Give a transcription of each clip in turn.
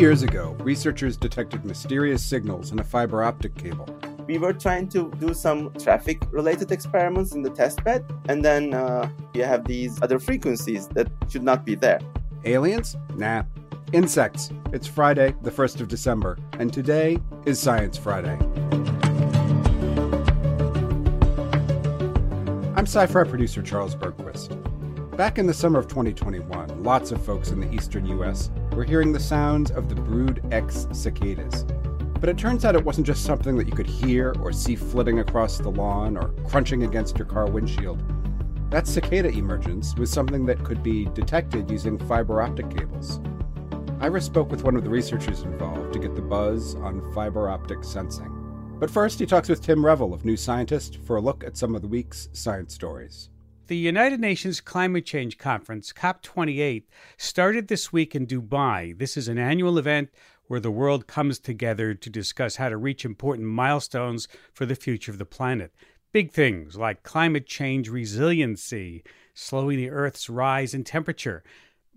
years ago, researchers detected mysterious signals in a fiber optic cable. We were trying to do some traffic related experiments in the test bed, and then uh, you have these other frequencies that should not be there. Aliens? Nah. Insects. It's Friday, the 1st of December, and today is Science Friday. I'm sci fi producer Charles Bergquist. Back in the summer of 2021, lots of folks in the eastern U.S. were hearing the sounds of the Brood X cicadas. But it turns out it wasn't just something that you could hear or see flitting across the lawn or crunching against your car windshield. That cicada emergence was something that could be detected using fiber optic cables. Ira spoke with one of the researchers involved to get the buzz on fiber optic sensing. But first, he talks with Tim Revell of New Scientist for a look at some of the week's science stories. The United Nations Climate Change Conference, COP28, started this week in Dubai. This is an annual event where the world comes together to discuss how to reach important milestones for the future of the planet. Big things like climate change resiliency, slowing the Earth's rise in temperature,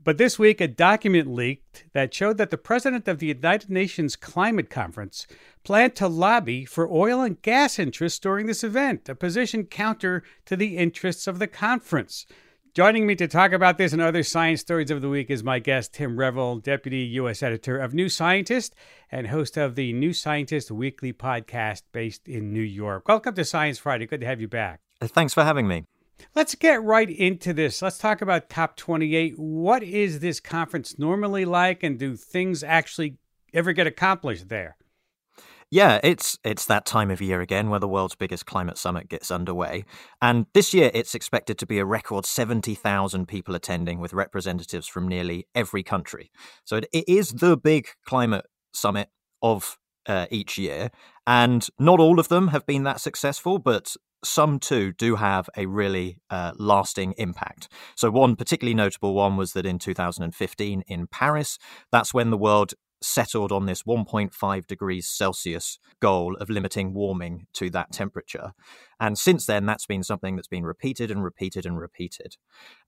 but this week, a document leaked that showed that the president of the United Nations Climate Conference planned to lobby for oil and gas interests during this event, a position counter to the interests of the conference. Joining me to talk about this and other science stories of the week is my guest, Tim Revell, Deputy U.S. Editor of New Scientist and host of the New Scientist Weekly podcast based in New York. Welcome to Science Friday. Good to have you back. Thanks for having me. Let's get right into this. Let's talk about COP28. What is this conference normally like, and do things actually ever get accomplished there? Yeah, it's it's that time of year again where the world's biggest climate summit gets underway. And this year it's expected to be a record 70,000 people attending with representatives from nearly every country. So it, it is the big climate summit of uh, each year. And not all of them have been that successful, but some too do have a really uh, lasting impact. So, one particularly notable one was that in 2015 in Paris, that's when the world settled on this 1.5 degrees Celsius goal of limiting warming to that temperature. And since then, that's been something that's been repeated and repeated and repeated.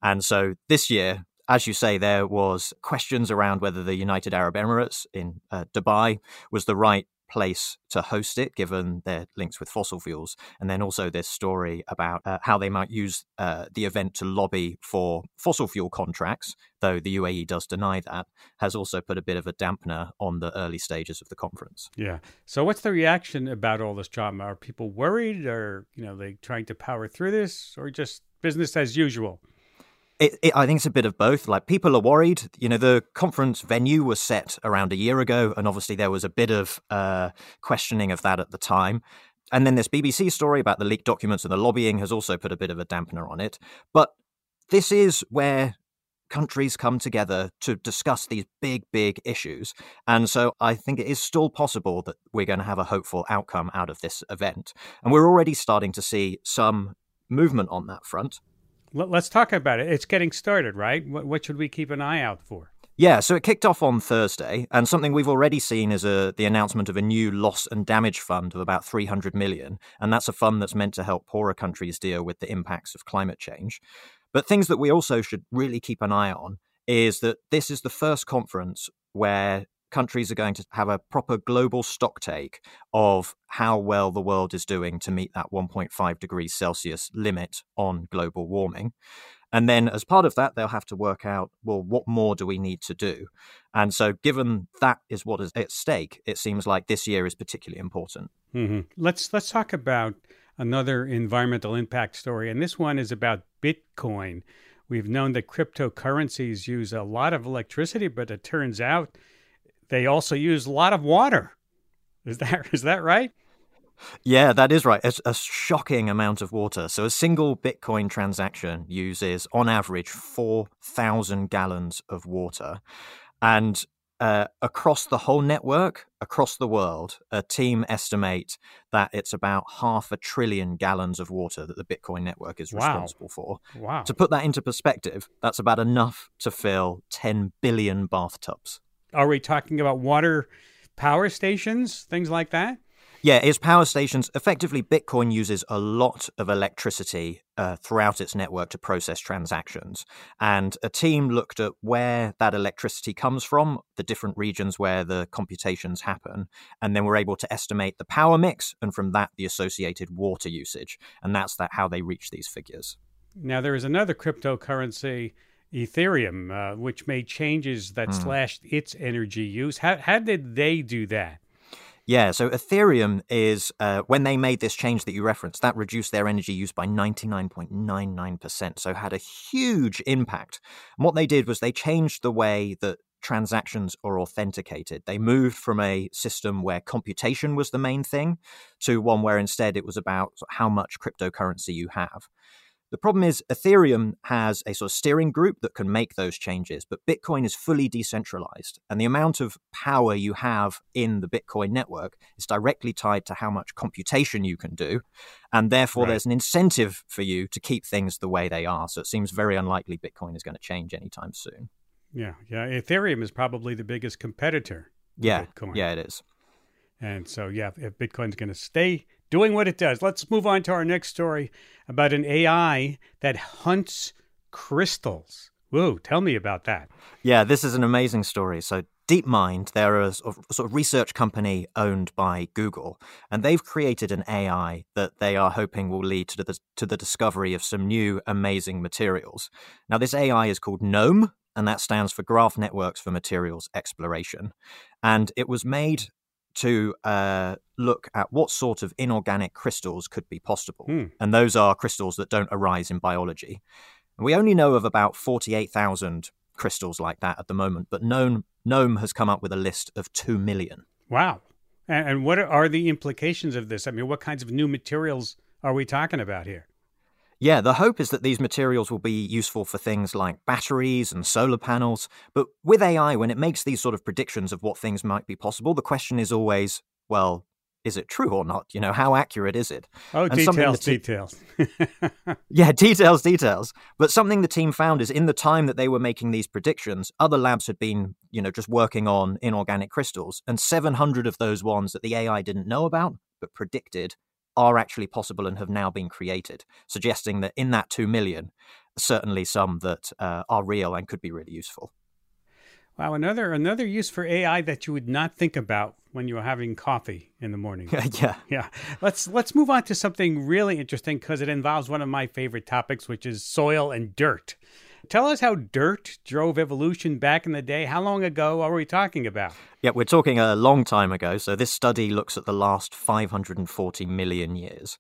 And so this year, as you say, there was questions around whether the United Arab Emirates in uh, Dubai was the right place to host it, given their links with fossil fuels. And then also this story about uh, how they might use uh, the event to lobby for fossil fuel contracts, though the UAE does deny that, has also put a bit of a dampener on the early stages of the conference. Yeah. So what's the reaction about all this drama? Are people worried or, you know, they trying to power through this or just business as usual? It, it, I think it's a bit of both. Like people are worried. You know, the conference venue was set around a year ago, and obviously there was a bit of uh, questioning of that at the time. And then this BBC story about the leaked documents and the lobbying has also put a bit of a dampener on it. But this is where countries come together to discuss these big, big issues. And so I think it is still possible that we're going to have a hopeful outcome out of this event. And we're already starting to see some movement on that front. Let's talk about it. It's getting started, right? What, should we keep an eye out for? Yeah, so it kicked off on Thursday, and something we've already seen is a, the announcement of a new loss and damage fund of about 300 million, and that's a fund that's meant to help poorer countries deal with the impacts of climate change. But things that we also should really keep an eye on is that this is the first conference where countries are going to have a proper global stocktake of how well the world is doing to meet that 1.5 degrees Celsius limit on global warming. And then, as part of that, they'll have to work out well, what more do we need to do? And so, given that is what is at stake, it seems like this year is particularly important. Mm-hmm. Let's let's talk about another environmental impact story, and this one is about Bitcoin. We've known that cryptocurrencies use a lot of electricity, but it turns out they also use a lot of water. Is that is that right? Yeah, that is right. It's a shocking amount of water. So a single Bitcoin transaction uses, on average, 4,000 gallons of water. And uh, across the whole network, across the world, a team estimate that it's about half a trillion gallons of water that the Bitcoin network is wow. responsible for. Wow. To put that into perspective, that's about enough to fill 10 billion bathtubs. Are we talking about water power stations, things like that? Yeah, it's power stations. Effectively, Bitcoin uses a lot of electricity uh, throughout its network to process transactions. And a team looked at where that electricity comes from, the different regions where the computations happen, and then were able to estimate the power mix and from that the associated water usage. And that's that how they reach these figures. Now, there is another cryptocurrency. Ethereum, uh, which made changes that mm. slashed its energy use. How, how did they do that? Yeah, so Ethereum is, uh, when they made this change that you referenced, that reduced their energy use by 99.99%. So had a huge impact. And what they did was they changed the way that transactions are authenticated. They moved from a system where computation was the main thing to one where instead it was about how much cryptocurrency you have. The problem is Ethereum has a sort of steering group that can make those changes, but Bitcoin is fully decentralized. And the amount of power you have in the Bitcoin network is directly tied to how much computation you can do. And therefore, right. there's an incentive for you to keep things the way they are. So it seems very unlikely Bitcoin is going to change anytime soon. Yeah. Yeah. Ethereum is probably the biggest competitor. Yeah. Yeah, it is. And so, yeah, if Bitcoin's going to stay doing what it does. Let's move on to our next story about an AI that hunts crystals. Whoa, tell me about that. Yeah, this is an amazing story. So, DeepMind, they're a sort of research company owned by Google, and they've created an AI that they are hoping will lead to the, to the discovery of some new amazing materials. Now, this AI is called GNOME, and that stands for Graph Networks for Materials Exploration. And it was made to uh, look at what sort of inorganic crystals could be possible. Hmm. And those are crystals that don't arise in biology. We only know of about 48,000 crystals like that at the moment, but Gnome, Gnome has come up with a list of 2 million. Wow. And, and what are the implications of this? I mean, what kinds of new materials are we talking about here? Yeah, the hope is that these materials will be useful for things like batteries and solar panels. But with AI, when it makes these sort of predictions of what things might be possible, the question is always, well, is it true or not? You know, how accurate is it? Oh, and details, te- details. yeah, details, details. But something the team found is in the time that they were making these predictions, other labs had been, you know, just working on inorganic crystals. And 700 of those ones that the AI didn't know about, but predicted, are actually possible and have now been created, suggesting that in that 2 million, certainly some that uh, are real and could be really useful. Wow, another another use for AI that you would not think about when you were having coffee in the morning. yeah. Yeah. Let's let's move on to something really interesting because it involves one of my favorite topics, which is soil and dirt. Tell us how dirt drove evolution back in the day. How long ago are we talking about? Yeah, we're talking a long time ago. So this study looks at the last 540 million years.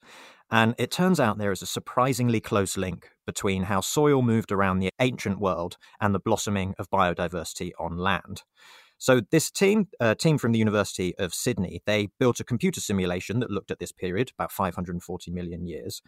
And it turns out there is a surprisingly close link between how soil moved around the ancient world and the blossoming of biodiversity on land. So this team, a uh, team from the University of Sydney, they built a computer simulation that looked at this period, about 540 million years.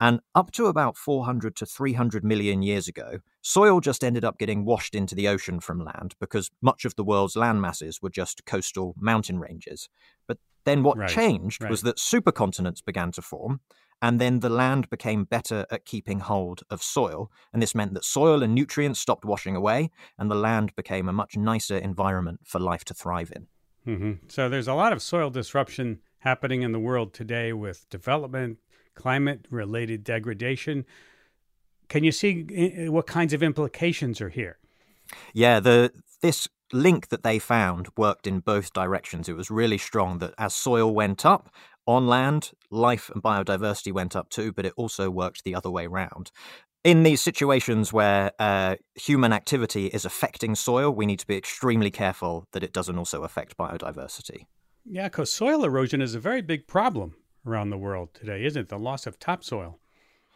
And up to about 400 to 300 million years ago, soil just ended up getting washed into the ocean from land because much of the world's land masses were just coastal mountain ranges. But then what right, changed right. was that supercontinents began to form, and then the land became better at keeping hold of soil. And this meant that soil and nutrients stopped washing away, and the land became a much nicer environment for life to thrive in. Mm-hmm. So there's a lot of soil disruption happening in the world today with development, climate related degradation. Can you see eh, eh, what kinds of implications are here? Yeah, the this link that they found worked in both directions. It was really strong that as soil went up on land, life and biodiversity went up too, but it also worked the other way around. In these situations where uh, human activity is affecting soil, we need to be extremely careful that it doesn't also affect biodiversity. Yeah, because soil erosion is a very big problem around the world today, isn't it? The loss of topsoil.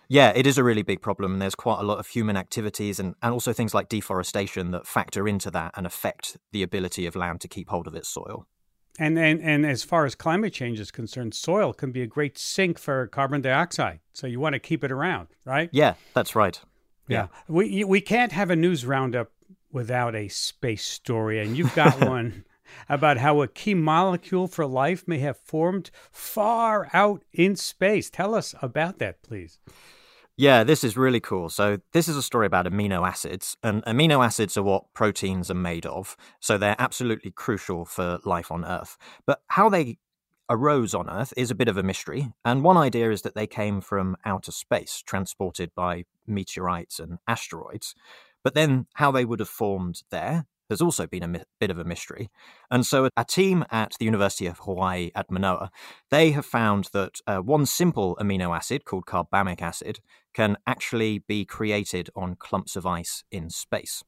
Yeah, it is a really big problem. And there's quite a lot of human activities and, and also things like deforestation that factor into that and affect the ability of land to keep hold of its soil. And, and and as far as climate change is concerned, soil can be a great sink for carbon dioxide. So you want to keep it around, right? Yeah, that's right. Yeah. yeah. We we can't have a news roundup without a space story, and you've got one about how a key molecule for life may have formed far out in space. Tell us about that, please. Yeah, this is really cool. So, this is a story about amino acids, and amino acids are what proteins are made of. So, they're absolutely crucial for life on Earth. But how they arose on Earth is a bit of a mystery, and one idea is that they came from outer space, transported by meteorites and asteroids. But then how they would have formed there has also been a mi- bit of a mystery. And so a team at the University of Hawaii at Manoa, they have found that uh, one simple amino acid called carbamic acid can actually be created on clumps of ice in space.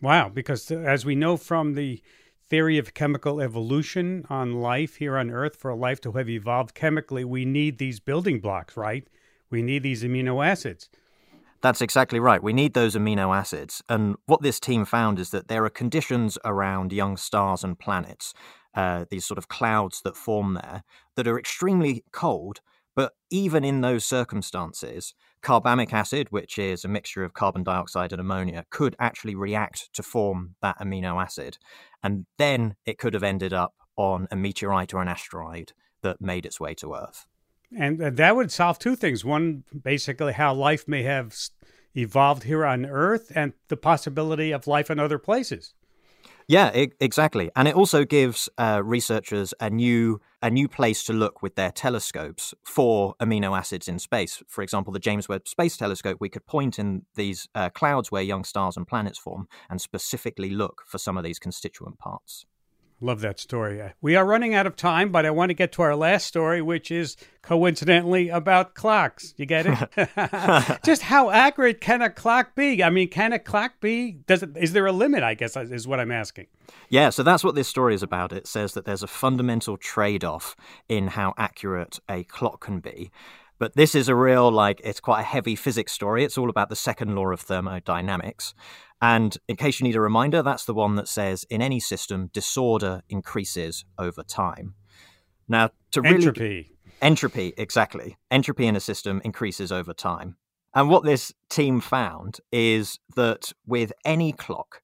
Wow, because uh, as we know from the theory of chemical evolution on life here on Earth, for a life to have evolved chemically, we need these building blocks, right? We need these amino acids. That's exactly right. We need those amino acids. And what this team found is that there are conditions around young stars and planets, uh, these sort of clouds that form there, that are extremely cold. But even in those circumstances, carbamic acid, which is a mixture of carbon dioxide and ammonia, could actually react to form that amino acid. And then it could have ended up on a meteorite or an asteroid that made its way to Earth. And that would solve two things. One, basically, how life may have evolved here on Earth and the possibility of life in other places. Yeah, it, exactly, and it also gives uh, researchers a new a new place to look with their telescopes for amino acids in space. For example, the James Webb Space Telescope, we could point in these uh, clouds where young stars and planets form, and specifically look for some of these constituent parts. Love that story. Uh, we are running out of time, but I want to get to our last story, which is coincidentally about clocks. You get it? Just how accurate can a clock be? I mean, can a clock be? Does it, is there a limit? I guess is what I'm asking. Yeah, so that's what this story is about. It says that there's a fundamental trade-off in how accurate a clock can be. But this is a real, like, it's quite a heavy physics story. It's all about the second law of thermodynamics. And in case you need a reminder, that's the one that says in any system, disorder increases over time. Now, to really. Entropy. Entropy, exactly. Entropy in a system increases over time. And what this team found is that with any clock,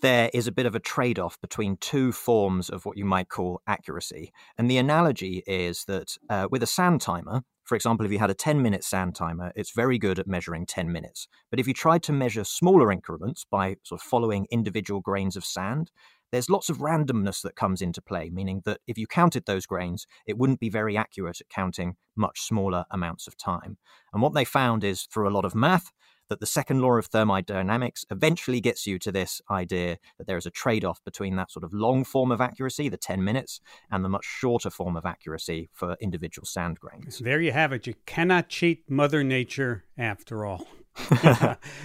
there is a bit of a trade off between two forms of what you might call accuracy. And the analogy is that uh, with a sand timer, for example, if you had a 10 minute sand timer, it's very good at measuring 10 minutes. But if you tried to measure smaller increments by sort of following individual grains of sand, there's lots of randomness that comes into play, meaning that if you counted those grains, it wouldn't be very accurate at counting much smaller amounts of time. And what they found is through a lot of math, that the second law of thermodynamics eventually gets you to this idea that there is a trade off between that sort of long form of accuracy, the 10 minutes, and the much shorter form of accuracy for individual sand grains. There you have it. You cannot cheat Mother Nature after all.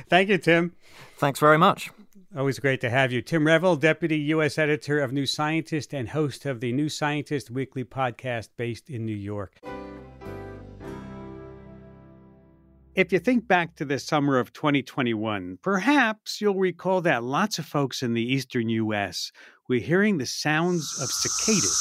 Thank you, Tim. Thanks very much. Always great to have you. Tim Revell, Deputy U.S. Editor of New Scientist and host of the New Scientist Weekly podcast based in New York. If you think back to the summer of 2021, perhaps you'll recall that lots of folks in the eastern U.S. were hearing the sounds of cicadas.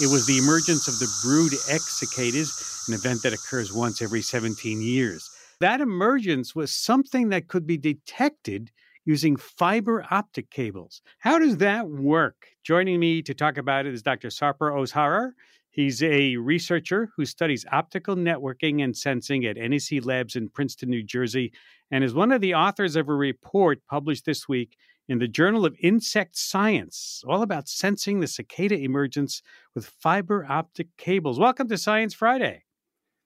It was the emergence of the brood X cicadas, an event that occurs once every 17 years. That emergence was something that could be detected using fiber optic cables. How does that work? Joining me to talk about it is Dr. Sarper Ozharar. He's a researcher who studies optical networking and sensing at NEC Labs in Princeton, New Jersey, and is one of the authors of a report published this week in the Journal of Insect Science, all about sensing the cicada emergence with fiber optic cables. Welcome to Science Friday.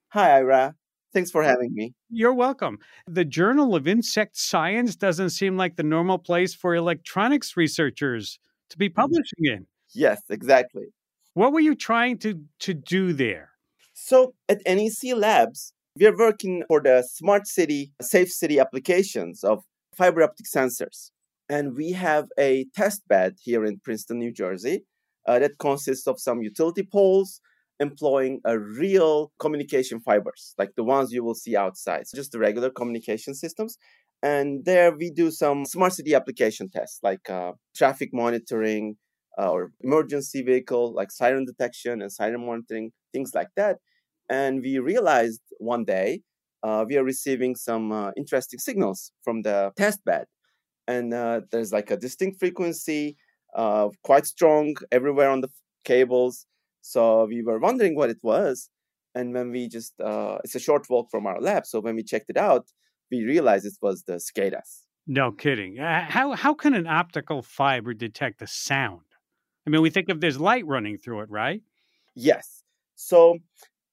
Hi, Ira. Thanks for having me. You're welcome. The Journal of Insect Science doesn't seem like the normal place for electronics researchers to be mm. publishing in. Yes, exactly. What were you trying to, to do there? So at NEC Labs, we are working for the smart city, safe city applications of fiber optic sensors. And we have a test bed here in Princeton, New Jersey, uh, that consists of some utility poles employing a real communication fibers, like the ones you will see outside, so just the regular communication systems. And there we do some smart city application tests, like uh, traffic monitoring, uh, or emergency vehicle like siren detection and siren monitoring, things like that. And we realized one day uh, we are receiving some uh, interesting signals from the test bed. And uh, there's like a distinct frequency, uh, quite strong everywhere on the cables. So we were wondering what it was. And when we just, uh, it's a short walk from our lab. So when we checked it out, we realized it was the cicadas. No kidding. How, how can an optical fiber detect a sound? I mean, we think of there's light running through it, right? Yes. So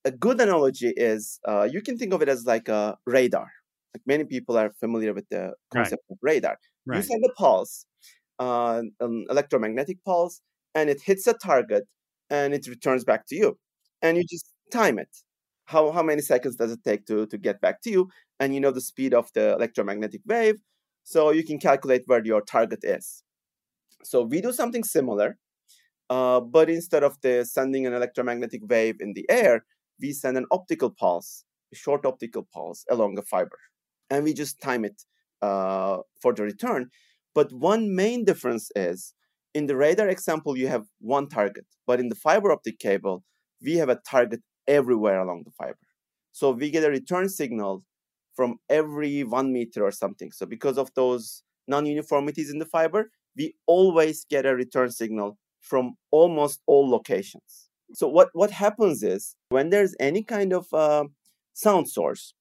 a good analogy is uh, you can think of it as like a radar. Like many people are familiar with the concept right. of radar. Right. You send a pulse, uh, an electromagnetic pulse, and it hits a target and it returns back to you. And you just time it. How, how many seconds does it take to, to get back to you? And you know the speed of the electromagnetic wave. So you can calculate where your target is. So we do something similar, uh, but instead of the sending an electromagnetic wave in the air, we send an optical pulse, a short optical pulse along a fiber, and we just time it uh, for the return. But one main difference is in the radar example, you have one target, but in the fiber optic cable, we have a target everywhere along the fiber. So we get a return signal from every one meter or something. So because of those non-uniformities in the fiber, we always get a return signal from almost all locations. So what, what happens is when there's any kind of uh, sound source,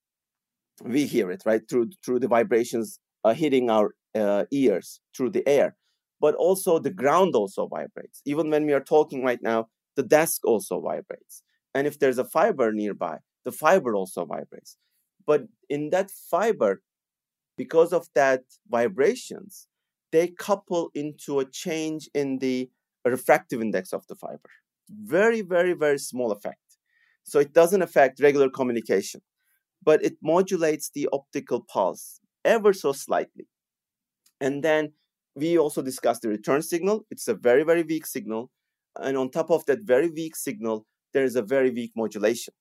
we hear it right through through the vibrations uh, hitting our uh, ears through the air, but also the ground also vibrates. Even when we are talking right now, the desk also vibrates. And if there's a fiber nearby, the fiber also vibrates. But in that fiber, because of that vibrations, they couple into a change in the refractive index of the fiber. Very, very, very small effect. So it doesn't affect regular communication, but it modulates the optical pulse ever so slightly. And then we also discussed the return signal. It's a very, very weak signal. And on top of that very weak signal, there is a very weak modulation.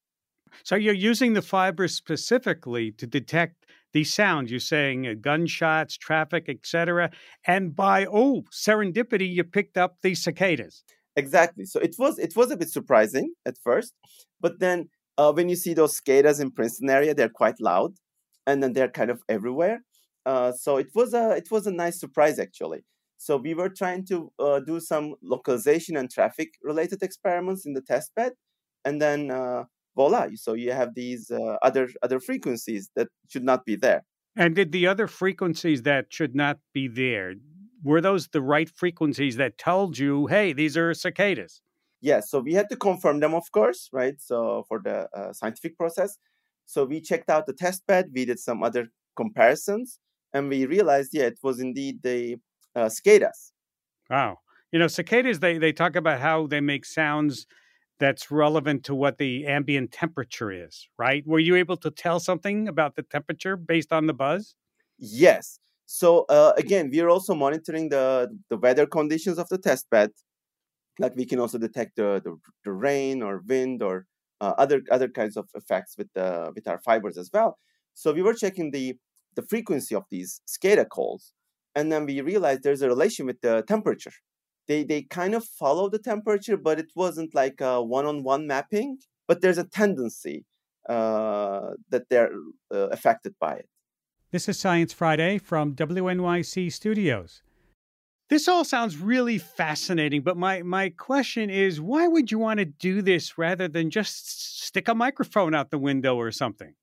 So you're using the fiber specifically to detect these sounds. You're saying uh, gunshots, traffic, etc. And by oh serendipity, you picked up these cicadas. Exactly. So it was it was a bit surprising at first, but then uh, when you see those cicadas in Princeton area, they're quite loud, and then they're kind of everywhere. Uh, so it was a it was a nice surprise actually. So we were trying to uh, do some localization and traffic related experiments in the test bed, and then uh, voila! So you have these uh, other other frequencies that should not be there. And did the other frequencies that should not be there were those the right frequencies that told you, hey, these are cicadas? Yes. So we had to confirm them, of course, right? So for the uh, scientific process. So we checked out the test bed. We did some other comparisons, and we realized, yeah, it was indeed the uh, cicadas. Wow. You know, cicadas, they, they talk about how they make sounds that's relevant to what the ambient temperature is, right? Were you able to tell something about the temperature based on the buzz? Yes. So uh, again, we are also monitoring the, the weather conditions of the test bed. Like we can also detect the, the, the rain or wind or uh, other other kinds of effects with the with our fibers as well. So we were checking the the frequency of these cicada calls, and then we realized there's a relation with the temperature. They they kind of follow the temperature, but it wasn't like a one-on-one mapping. But there's a tendency uh, that they're uh, affected by it. This is Science Friday from WNYC Studios. This all sounds really fascinating, but my, my question is why would you want to do this rather than just stick a microphone out the window or something?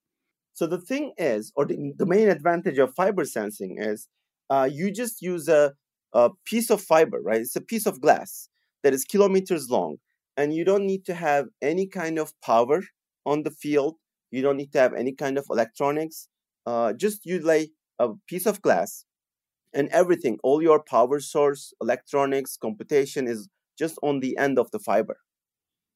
So, the thing is, or the, the main advantage of fiber sensing is uh, you just use a, a piece of fiber, right? It's a piece of glass that is kilometers long, and you don't need to have any kind of power on the field. You don't need to have any kind of electronics uh, just you lay a piece of glass and everything, all your power source, electronics, computation is just on the end of the fiber.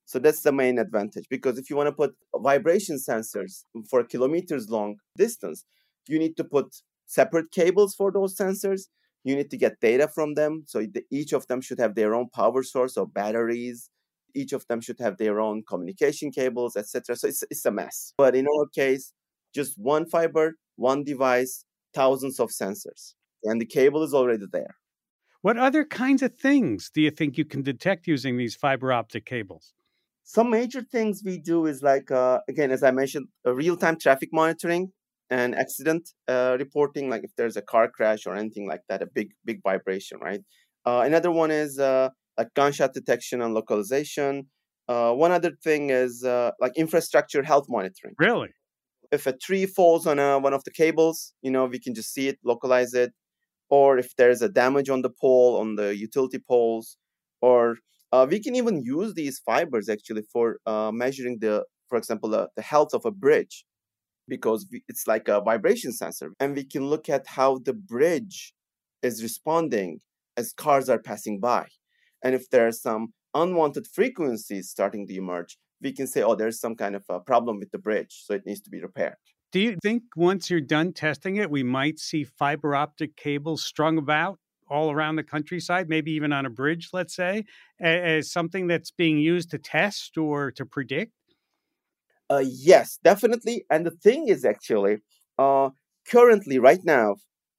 So that's the main advantage because if you want to put vibration sensors for kilometers long distance, you need to put separate cables for those sensors. You need to get data from them. So each of them should have their own power source or batteries. Each of them should have their own communication cables, etc. So it's, it's a mess. But in our case, just one fiber, one device, thousands of sensors, and the cable is already there. What other kinds of things do you think you can detect using these fiber optic cables? Some major things we do is like, uh, again, as I mentioned, real time traffic monitoring and accident uh, reporting, like if there's a car crash or anything like that, a big, big vibration, right? Uh, another one is uh, like gunshot detection and localization. Uh, one other thing is uh, like infrastructure health monitoring. Really? if a tree falls on a, one of the cables, you know, we can just see it, localize it. Or if there's a damage on the pole, on the utility poles, or uh, we can even use these fibers actually for uh, measuring the, for example, uh, the health of a bridge because it's like a vibration sensor. And we can look at how the bridge is responding as cars are passing by. And if there are some unwanted frequencies starting to emerge, we can say, oh, there's some kind of a problem with the bridge, so it needs to be repaired. Do you think once you're done testing it, we might see fiber optic cables strung about all around the countryside, maybe even on a bridge, let's say, as something that's being used to test or to predict? Uh, yes, definitely. And the thing is, actually, uh, currently, right now,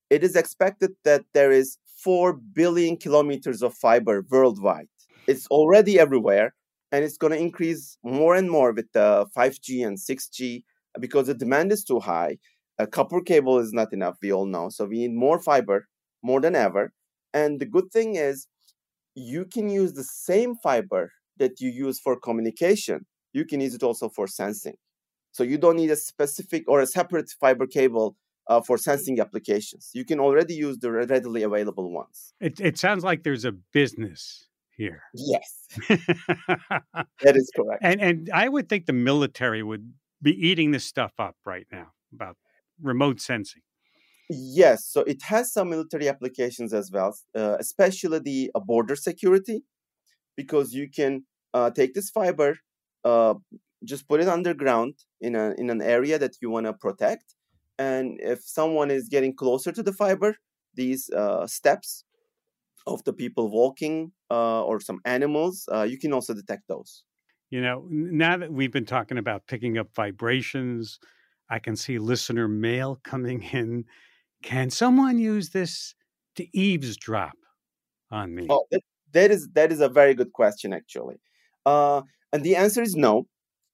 it is expected that there is 4 billion kilometers of fiber worldwide. It's already everywhere, and it's going to increase more and more with the 5G and 6G because the demand is too high. A copper cable is not enough, we all know. So we need more fiber more than ever. And the good thing is, you can use the same fiber that you use for communication, you can use it also for sensing. So you don't need a specific or a separate fiber cable uh, for sensing applications. You can already use the readily available ones. It, it sounds like there's a business here. Yes, that is correct. And and I would think the military would be eating this stuff up right now about remote sensing. Yes, so it has some military applications as well, uh, especially the uh, border security, because you can uh, take this fiber, uh, just put it underground in a in an area that you want to protect, and if someone is getting closer to the fiber, these uh, steps of the people walking uh, or some animals, you can also detect those. You know, now that we've been talking about picking up vibrations, I can see listener mail coming in can someone use this to eavesdrop on me? Oh, that is that is a very good question, actually. Uh, and the answer is no.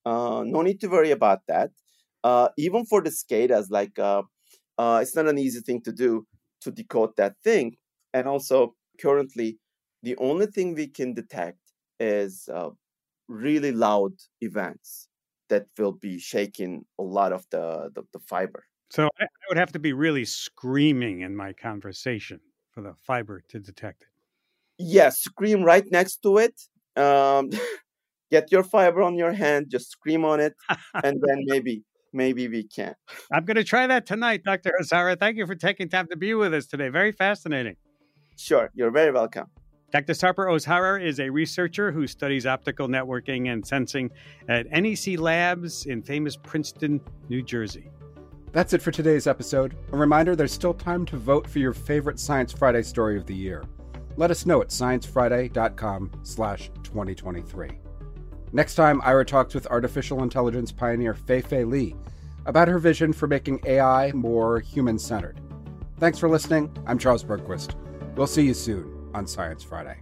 Uh, no need to worry about that. Uh, even for the cicadas, like uh, uh, it's not an easy thing to do to decode that thing. And also, currently, the only thing we can detect is uh, really loud events that will be shaking a lot of the, the, the fiber. So I, would have to be really screaming in my conversation for the fiber to detect it. Yes, scream right next to it. Um, get your fiber on your hand, just scream on it, and then maybe maybe we can. I'm going to try that tonight, Dr. Ozharar. Thank you for taking time to be with us today. Very fascinating. Sure, you're very welcome. Dr. Sarper Ozharar is a researcher who studies optical networking and sensing at NEC Labs in famous Princeton, New Jersey. That's it for today's episode. A reminder there's still time to vote for your favorite Science Friday story of the year. Let us know at sciencefriday.com slash 2023. Next time, Ira talks with artificial intelligence pioneer Fei Fei Li about her vision for making AI more human centered. Thanks for listening. I'm Charles Bergquist. We'll see you soon on Science Friday.